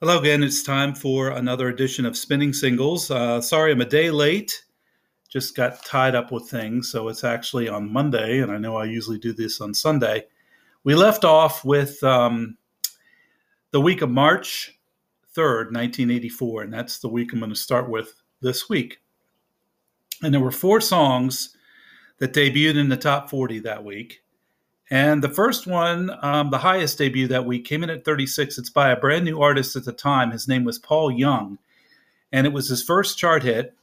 Hello again. It's time for another edition of Spinning Singles. Uh, sorry, I'm a day late. Just got tied up with things, so it's actually on Monday, and I know I usually do this on Sunday. We left off with um, the week of March 3rd, 1984, and that's the week I'm going to start with this week. And there were four songs that debuted in the top 40 that week. And the first one, um, the highest debut that week, came in at 36. It's by a brand new artist at the time. His name was Paul Young. And it was his first chart hit.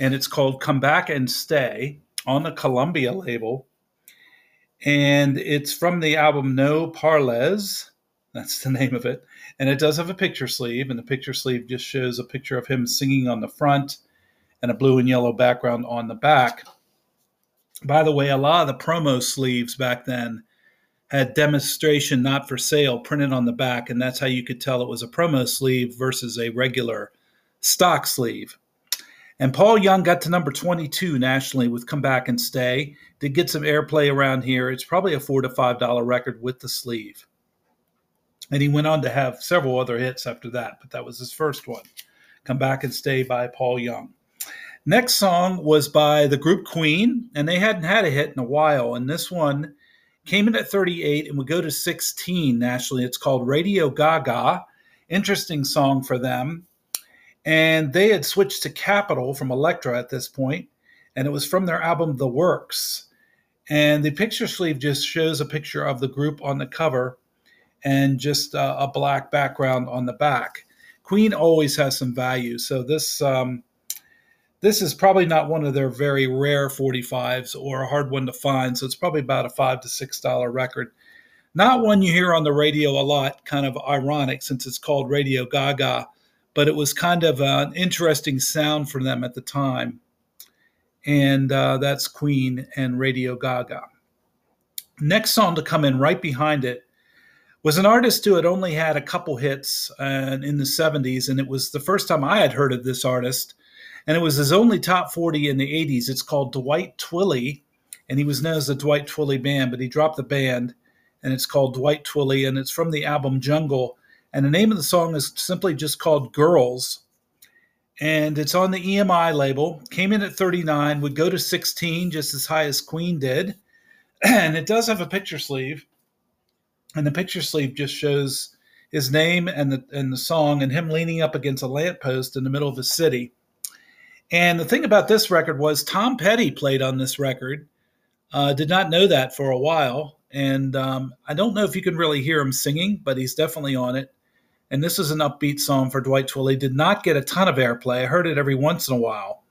And it's called Come Back and Stay on the Columbia label. And it's from the album No Parlez. That's the name of it. And it does have a picture sleeve. And the picture sleeve just shows a picture of him singing on the front and a blue and yellow background on the back. By the way, a lot of the promo sleeves back then had demonstration not for sale printed on the back, and that's how you could tell it was a promo sleeve versus a regular stock sleeve. And Paul Young got to number 22 nationally with Come Back and Stay. Did get some airplay around here. It's probably a four to five dollar record with the sleeve. And he went on to have several other hits after that, but that was his first one. Come Back and Stay by Paul Young. Next song was by the group Queen, and they hadn't had a hit in a while. And this one came in at 38 and would go to 16 nationally. It's called Radio Gaga. Interesting song for them. And they had switched to Capitol from Elektra at this point, and it was from their album The Works. And the picture sleeve just shows a picture of the group on the cover and just uh, a black background on the back. Queen always has some value. So this um, this is probably not one of their very rare 45s or a hard one to find. So it's probably about a five to six dollar record. Not one you hear on the radio a lot, kind of ironic since it's called Radio Gaga, but it was kind of an interesting sound for them at the time. And uh, that's Queen and Radio Gaga. Next song to come in right behind it was an artist who had only had a couple hits uh, in the 70s, and it was the first time I had heard of this artist and it was his only top 40 in the 80s. It's called Dwight Twilley, and he was known as the Dwight Twilley Band, but he dropped the band, and it's called Dwight Twilley, and it's from the album Jungle. And the name of the song is simply just called Girls. And it's on the EMI label. Came in at 39, would go to 16, just as high as Queen did. And it does have a picture sleeve. And the picture sleeve just shows his name and the and the song and him leaning up against a lamppost in the middle of the city. And the thing about this record was Tom Petty played on this record. Uh, did not know that for a while. And um, I don't know if you can really hear him singing, but he's definitely on it. And this is an upbeat song for Dwight Twilley. Did not get a ton of airplay. I heard it every once in a while.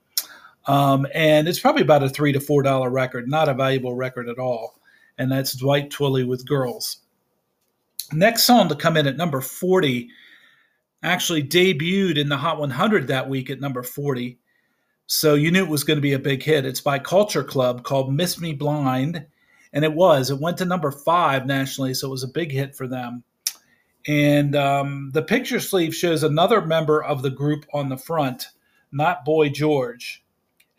Um, and it's probably about a three to four dollar record, not a valuable record at all. And that's Dwight Twilley with Girls. Next song to come in at number 40 actually debuted in the Hot 100 that week at number 40. So you knew it was going to be a big hit. It's by Culture Club called Miss Me Blind. And it was. It went to number five nationally, so it was a big hit for them. And um, the picture sleeve shows another member of the group on the front, not Boy George.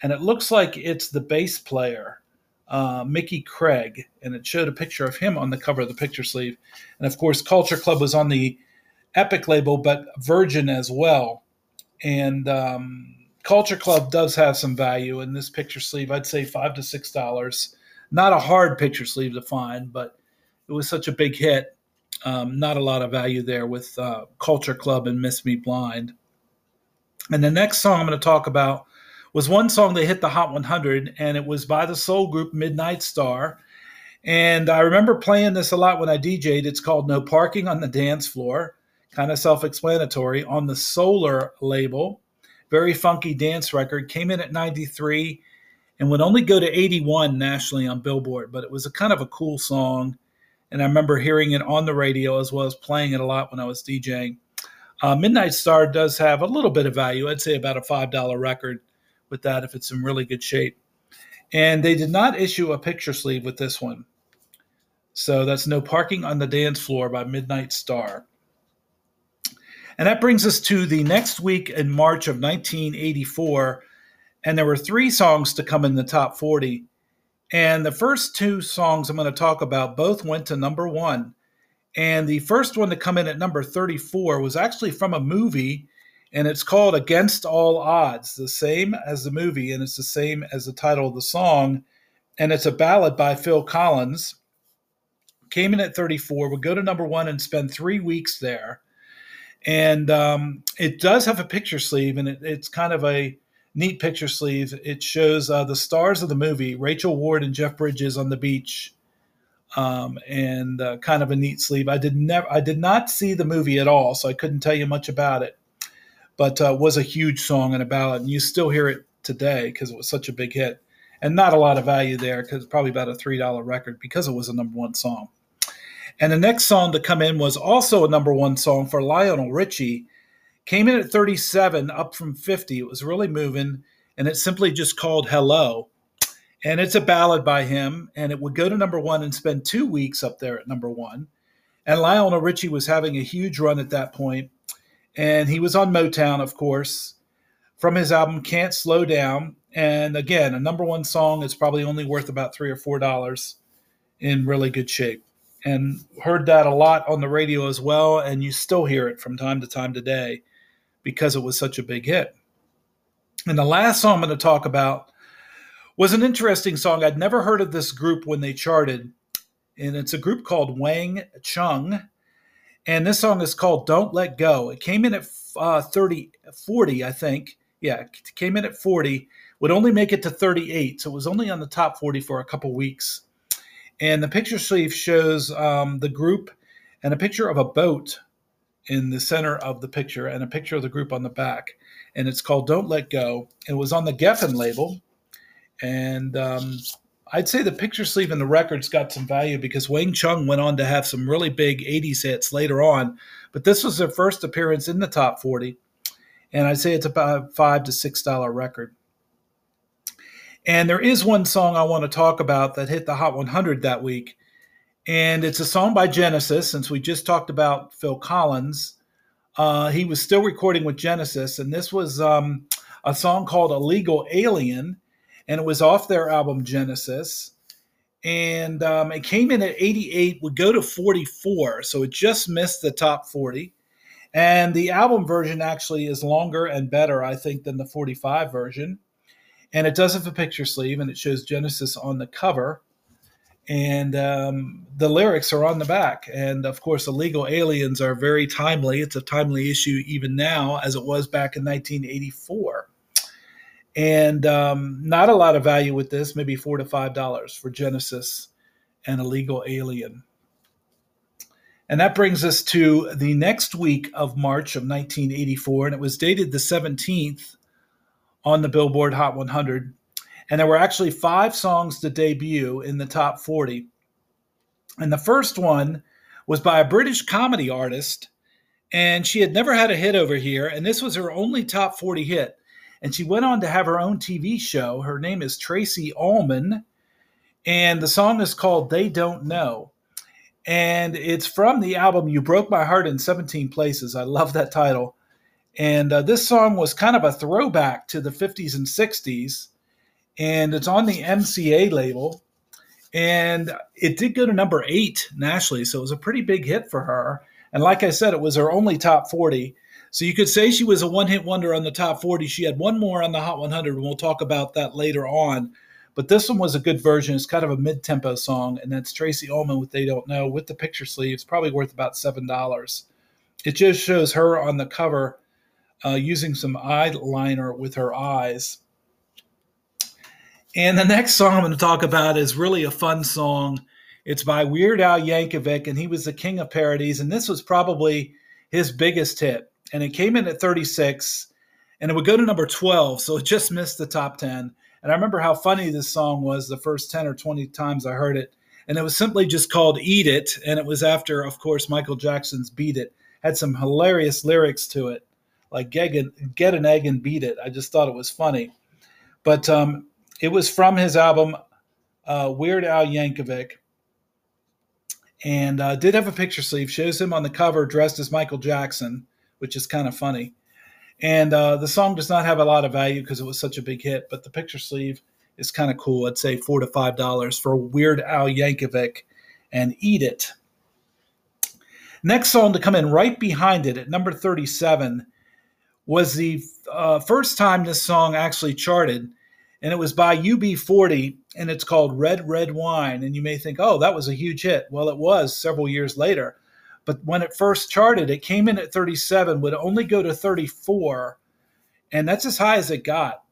And it looks like it's the bass player, uh, Mickey Craig. And it showed a picture of him on the cover of the picture sleeve. And of course, Culture Club was on the Epic label, but Virgin as well. And um, Culture Club does have some value in this picture sleeve. I'd say five to six dollars. Not a hard picture sleeve to find, but it was such a big hit. Um, not a lot of value there with uh, Culture Club and Miss Me Blind. And the next song I'm going to talk about was one song that hit the Hot 100, and it was by the soul group Midnight Star. And I remember playing this a lot when I DJ'd. It's called No Parking on the Dance Floor, kind of self explanatory, on the Solar label very funky dance record. Came in at 93 and would only go to 81 nationally on Billboard, but it was a kind of a cool song. And I remember hearing it on the radio as well as playing it a lot when I was DJing. Uh, Midnight Star does have a little bit of value. I'd say about a $5 record with that if it's in really good shape. And they did not issue a picture sleeve with this one. So that's No Parking on the Dance Floor by Midnight Star. And that brings us to the next week in March of 1984. And there were three songs to come in the top 40. And the first two songs I'm going to talk about both went to number one. And the first one to come in at number 34 was actually from a movie, and it's called Against All Odds, the same as the movie, and it's the same as the title of the song. And it's a ballad by Phil Collins. Came in at 34, would go to number one and spend three weeks there. And um, it does have a picture sleeve, and it, it's kind of a neat picture sleeve. It shows uh, the stars of the movie, Rachel Ward and Jeff Bridges on the beach um, and uh, kind of a neat sleeve. I did never, I did not see the movie at all, so I couldn't tell you much about it. But uh, was a huge song and a ballad, and you still hear it today because it was such a big hit, and not a lot of value there because probably about a three dollar record because it was a number one song. And the next song to come in was also a number one song for Lionel Richie. Came in at 37, up from 50. It was really moving, and it's simply just called Hello and it's a ballad by him, and it would go to number one and spend two weeks up there at number one. And Lionel Richie was having a huge run at that point, and he was on Motown, of course, from his album "Can't Slow Down." And again, a number one song is probably only worth about three or four dollars in really good shape. And heard that a lot on the radio as well, and you still hear it from time to time today because it was such a big hit. And the last song I'm going to talk about was an interesting song. I'd never heard of this group when they charted, and it's a group called Wang Chung. And this song is called Don't Let Go. It came in at uh, 30, 40, I think. Yeah, it came in at 40, would only make it to 38. So it was only on the top 40 for a couple weeks. And the picture sleeve shows um, the group and a picture of a boat in the center of the picture and a picture of the group on the back. And it's called Don't Let Go. It was on the Geffen label and um, I'd say the picture sleeve and the records got some value because Wang Chung went on to have some really big 80s hits later on. But this was their first appearance in the top 40. And I'd say it's about five to six dollar record. And there is one song I want to talk about that hit the Hot 100 that week. And it's a song by Genesis, since we just talked about Phil Collins. Uh, he was still recording with Genesis, and this was um, a song called Illegal Alien and it was off their album Genesis. And um, it came in at 88, would go to 44, so it just missed the top 40. And the album version actually is longer and better, I think, than the 45 version. And it does have a picture sleeve, and it shows Genesis on the cover. And um, the lyrics are on the back. And of course, Illegal Aliens are very timely. It's a timely issue even now, as it was back in 1984 and um, not a lot of value with this, maybe four to five dollars for Genesis and Illegal Alien. And that brings us to the next week of March of 1984, and it was dated the 17th on the Billboard Hot 100. And there were actually five songs to debut in the top 40. And the first one was by a British comedy artist, and she had never had a hit over here, and this was her only top 40 hit. And she went on to have her own TV show. Her name is Tracey Ullman. And the song is called They Don't Know. And it's from the album You Broke My Heart in 17 Places. I love that title. And uh, this song was kind of a throwback to the 50s and 60s. And it's on the MCA label. And it did go to number eight nationally. So it was a pretty big hit for her. And like I said, it was her only top 40. So you could say she was a one hit wonder on the top 40. She had one more on the Hot 100, and we'll talk about that later on. But this one was a good version. It's kind of a mid tempo song, and that's Tracey Ullman with They Don't Know with the picture sleeves, probably worth about $7. It just shows her on the cover uh, using some eyeliner with her eyes. And the next song I'm going to talk about is really a fun song. It's by Weird Al Yankovic, and he was the king of parodies. And this was probably his biggest hit and it came in at 36 and it would go to number 12 so it just missed the top 10 and i remember how funny this song was the first 10 or 20 times i heard it and it was simply just called eat it and it was after of course michael jackson's beat it had some hilarious lyrics to it like get an, get an egg and beat it i just thought it was funny but um, it was from his album uh, weird al yankovic and uh, did have a picture sleeve shows him on the cover dressed as michael jackson which is kind of funny. And uh, the song does not have a lot of value because it was such a big hit, but the picture sleeve is kind of cool. I'd say four to five dollars for Weird Al Yankovic and Eat It. Next song to come in right behind it at number 37 was the uh, first time this song actually charted, and it was by UB40, and it's called Red Red Wine. And you may think, oh, that was a huge hit. Well, it was several years later. But when it first charted, it came in at 37, would only go to 34, and that's as high as it got.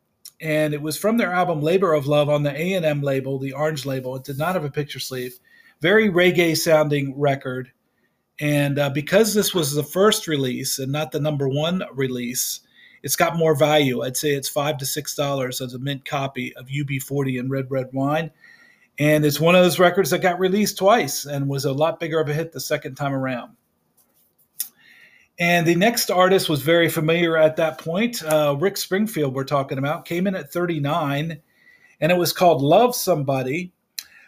And it was from their album Labor of Love on the A&M label, the orange label. It did not have a picture sleeve. Very reggae sounding record. And uh, because this was the first release and not the number one release, it's got more value. I'd say it's five to six dollars as a mint copy of UB40 and Red Red Wine. And it's one of those records that got released twice and was a lot bigger of a hit the second time around. And the next artist was very familiar at that point. Uh, Rick Springfield, we're talking about, came in at 39, and it was called Love Somebody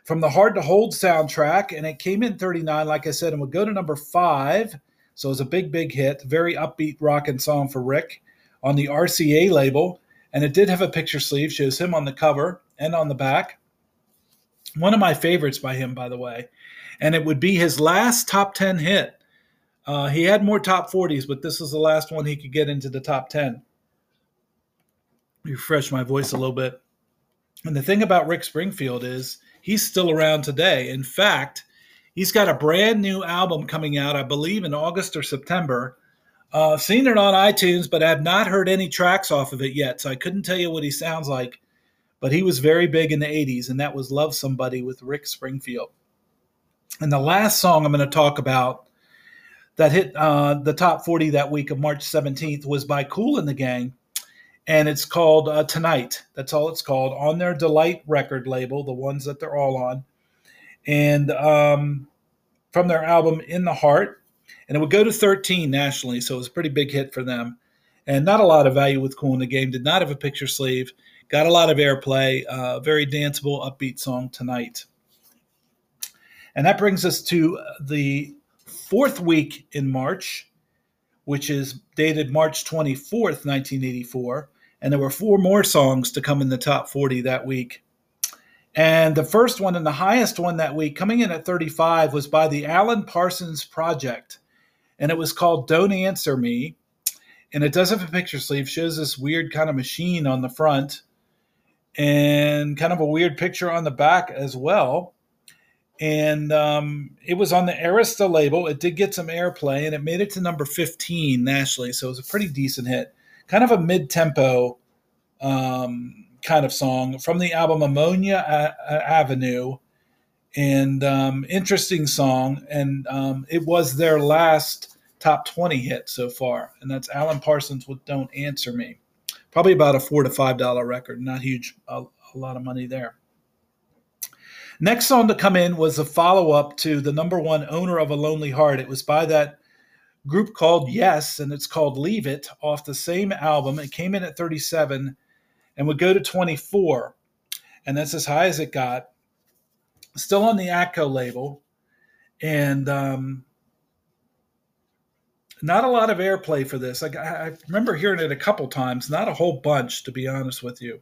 from the Hard to Hold soundtrack. And it came in 39, like I said, and would go to number five. So it was a big, big hit, very upbeat rock and song for Rick on the RCA label. And it did have a picture sleeve, shows him on the cover and on the back. One of my favorites by him, by the way. And it would be his last top 10 hit. Uh, he had more top 40s, but this was the last one he could get into the top 10. Refresh my voice a little bit. And the thing about Rick Springfield is he's still around today. In fact, he's got a brand new album coming out, I believe, in August or September. Uh, I've seen it on iTunes, but I have not heard any tracks off of it yet, so I couldn't tell you what he sounds like. But he was very big in the 80s, and that was Love Somebody with Rick Springfield. And the last song I'm going to talk about that hit uh, the top 40 that week of March 17th was by Kool and the Gang. And it's called uh, Tonight. That's all it's called on their De-Lite record label, the ones that they're all on. And um, from their album In the Heart. And it would go to 13 nationally. So it was a pretty big hit for them. And not a lot of value with Kool and the Gang. Did not have a picture sleeve. Got a lot of airplay. Uh, very danceable, upbeat song, Tonight. And that brings us to the fourth week in March, which is dated March 24th, 1984. And there were four more songs to come in the top 40 that week. And the first one and the highest one that week, coming in at 35, was by the Alan Parsons Project. And it was called Don't Answer Me. And it does have a picture sleeve, shows this weird kind of machine on the front and kind of a weird picture on the back as well and um, it was on the Arista label. It did get some airplay, and it made it to number 15 nationally. So it was a pretty decent hit, kind of a mid-tempo um, kind of song from the album Ammonia a- Avenue, and um, interesting song. And um, it was their last top 20 hit so far, and that's Alan Parsons with "Don't Answer Me." Probably about a four to five dollar record, not huge, a, a lot of money there. Next song to come in was a follow up to the number one owner of a lonely heart. It was by that group called Yes, and it's called Leave It off the same album. It came in at 37 and would go to 24. And that's as high as it got. Still on the Atco label. And um, not a lot of airplay for this. I, I remember hearing it a couple times, not a whole bunch, to be honest with you.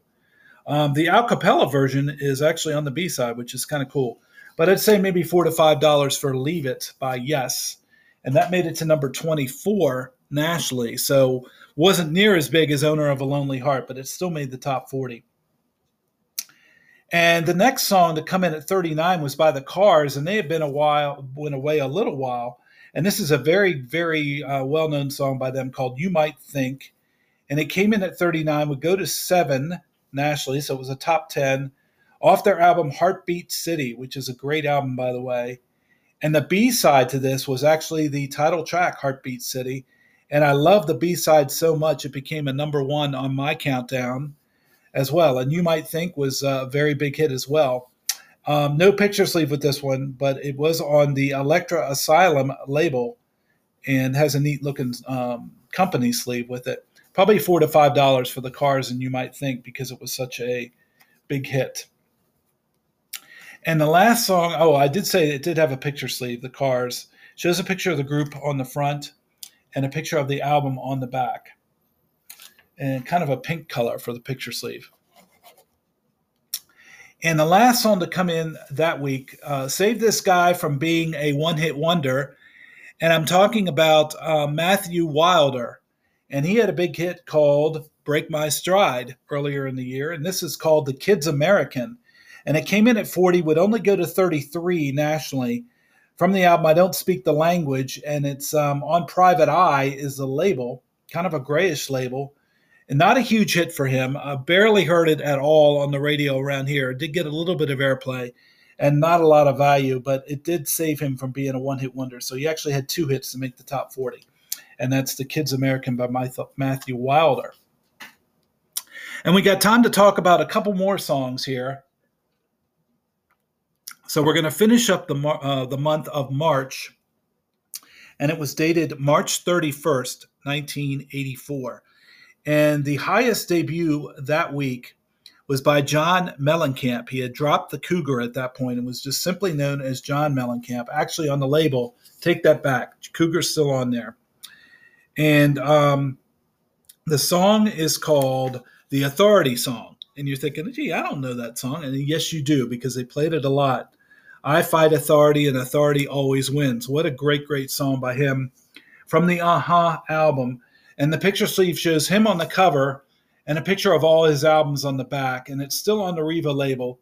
Um, the a cappella version is actually on the B side, which is kind of cool. But I'd say maybe four to five dollars for "Leave It" by Yes, and that made it to number twenty-four nationally. So wasn't near as big as "Owner of a Lonely Heart," but it still made the top forty. And the next song to come in at 39 was by the Cars, and they had been a while, went away a little while. And this is a very, very uh, well-known song by them called "You Might Think," and it came in at 39. Would go to seven nationally, so it was a top 10 off their album Heartbeat City, which is a great album, by the way. And the B side to this was actually the title track, Heartbeat City. And I love the B side so much, it became a number one on my countdown as well. And you might think was a very big hit as well. Um, no picture sleeve with this one, but it was on the Elektra Asylum label and has a neat looking um, company sleeve with it probably four to five dollars for the cars and you might think because it was such a big hit and the last song oh i did say it did have a picture sleeve the cars shows a picture of the group on the front and a picture of the album on the back and kind of a pink color for the picture sleeve and the last song to come in that week uh, saved this guy from being a one-hit wonder And I'm talking about uh, Matthew Wilder. And he had a big hit called Break My Stride earlier in the year. And this is called The Kids American. And it came in at 40, would only go to 33 nationally. From the album, I Don't Speak the Language. And it's um, on Private I, is the label, kind of a grayish label. And not a huge hit for him. I barely heard it at all on the radio around here. It did get a little bit of airplay and not a lot of value, but it did save him from being a one hit wonder. So he actually had two hits to make the top 40. And that's The Kids American by Matthew Wilder. And we got time to talk about a couple more songs here. So we're going to finish up the, uh, the month of March. And it was dated March 31st, 1984. And the highest debut that week was by John Mellencamp. He had dropped the Cougar at that point and was just simply known as John Mellencamp. Actually, on the label, take that back. Cougar's still on there. And um, the song is called The Authority Song. And you're thinking, gee, I don't know that song. And yes, you do, because they played it a lot. I fight authority, and authority always wins. What a great, great song by him from the Uh-Huh album. And the picture sleeve shows him on the cover and a picture of all his albums on the back. And it's still on the Riva label.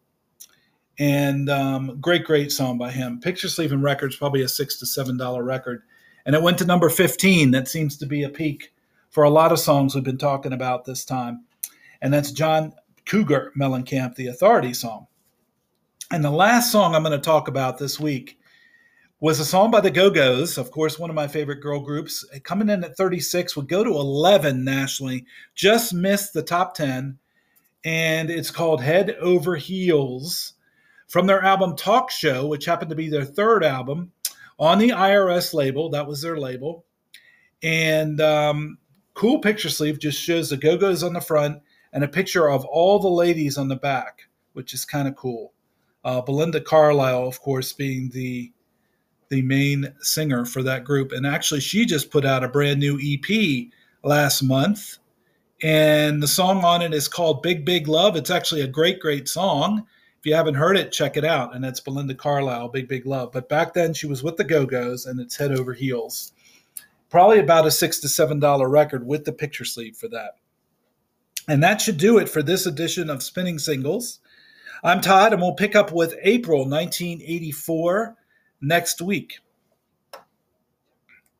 And um, great, great song by him. Picture Sleeve and Records, probably a six to seven dollar record. And it went to number 15. That seems to be a peak for a lot of songs we've been talking about this time. And that's John Cougar Mellencamp, the Authority song. And the last song I'm going to talk about this week was a song by the Go Go's, of course, one of my favorite girl groups. Coming in at 36, would go to 11 nationally, just missed the top 10. And it's called Head Over Heels from their album Talk Show, which happened to be their third album on the IRS label. That was their label. And um, cool picture sleeve just shows the Go Go's on the front and a picture of all the ladies on the back, which is kind of cool. Uh, Belinda Carlisle, of course, being the the main singer for that group. And actually, she just put out a brand new EP last month. And the song on it is called Big Big Love. It's actually a great, great song. If you haven't heard it, check it out. And it's Belinda Carlisle, Big Big Love. But back then, she was with the Go Go's, and it's Head Over Heels. Probably about a six to seven dollar record with the picture sleeve for that. And that should do it for this edition of Spinning Singles. I'm Todd, and we'll pick up with April 1984 next week.